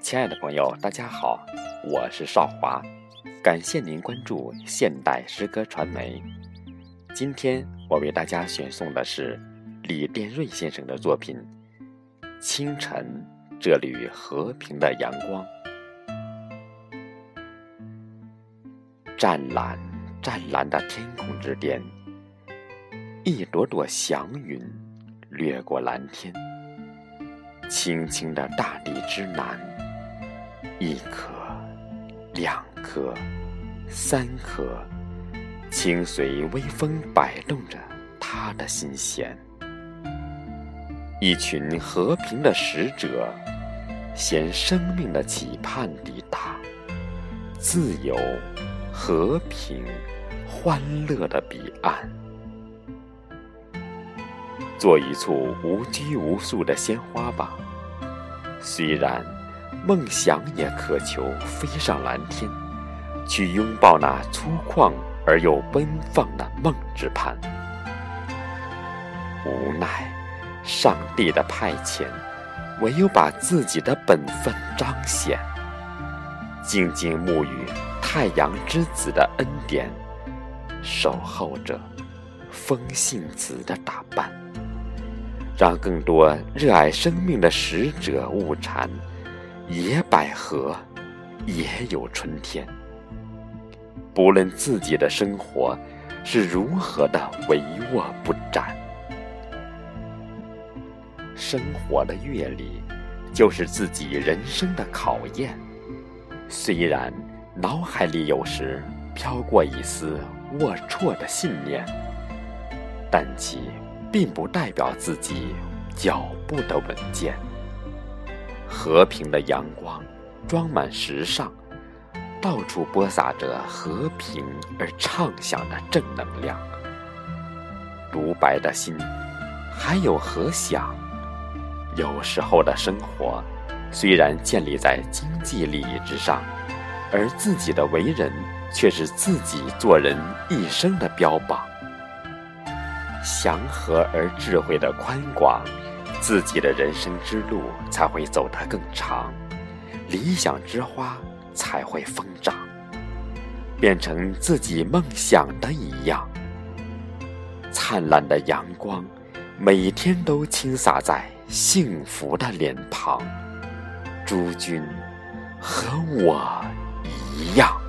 亲爱的朋友，大家好，我是少华，感谢您关注现代诗歌传媒。今天我为大家选送的是李殿瑞先生的作品《清晨这缕和平的阳光》。湛蓝湛蓝的天空之巅，一朵朵祥云掠过蓝天，青青的大地之南。一颗，两颗，三颗，轻随微风摆动着他的心弦。一群和平的使者，携生命的期盼抵达自由、和平、欢乐的彼岸。做一簇无拘无束的鲜花吧，虽然。梦想也渴求飞上蓝天，去拥抱那粗犷而又奔放的梦之畔。无奈，上帝的派遣，唯有把自己的本分彰显。静静沐浴太阳之子的恩典，守候着风信子的打扮，让更多热爱生命的使者误禅。野百合也有春天。不论自己的生活是如何的帷幄不展，生活的阅历就是自己人生的考验。虽然脑海里有时飘过一丝龌龊的信念，但其并不代表自己脚步的稳健。和平的阳光，装满时尚，到处播撒着和平而畅想的正能量。独白的心，还有何想？有时候的生活，虽然建立在经济利益之上，而自己的为人，却是自己做人一生的标榜。祥和而智慧的宽广。自己的人生之路才会走得更长，理想之花才会疯长，变成自己梦想的一样。灿烂的阳光，每天都倾洒在幸福的脸庞。诸君和我一样。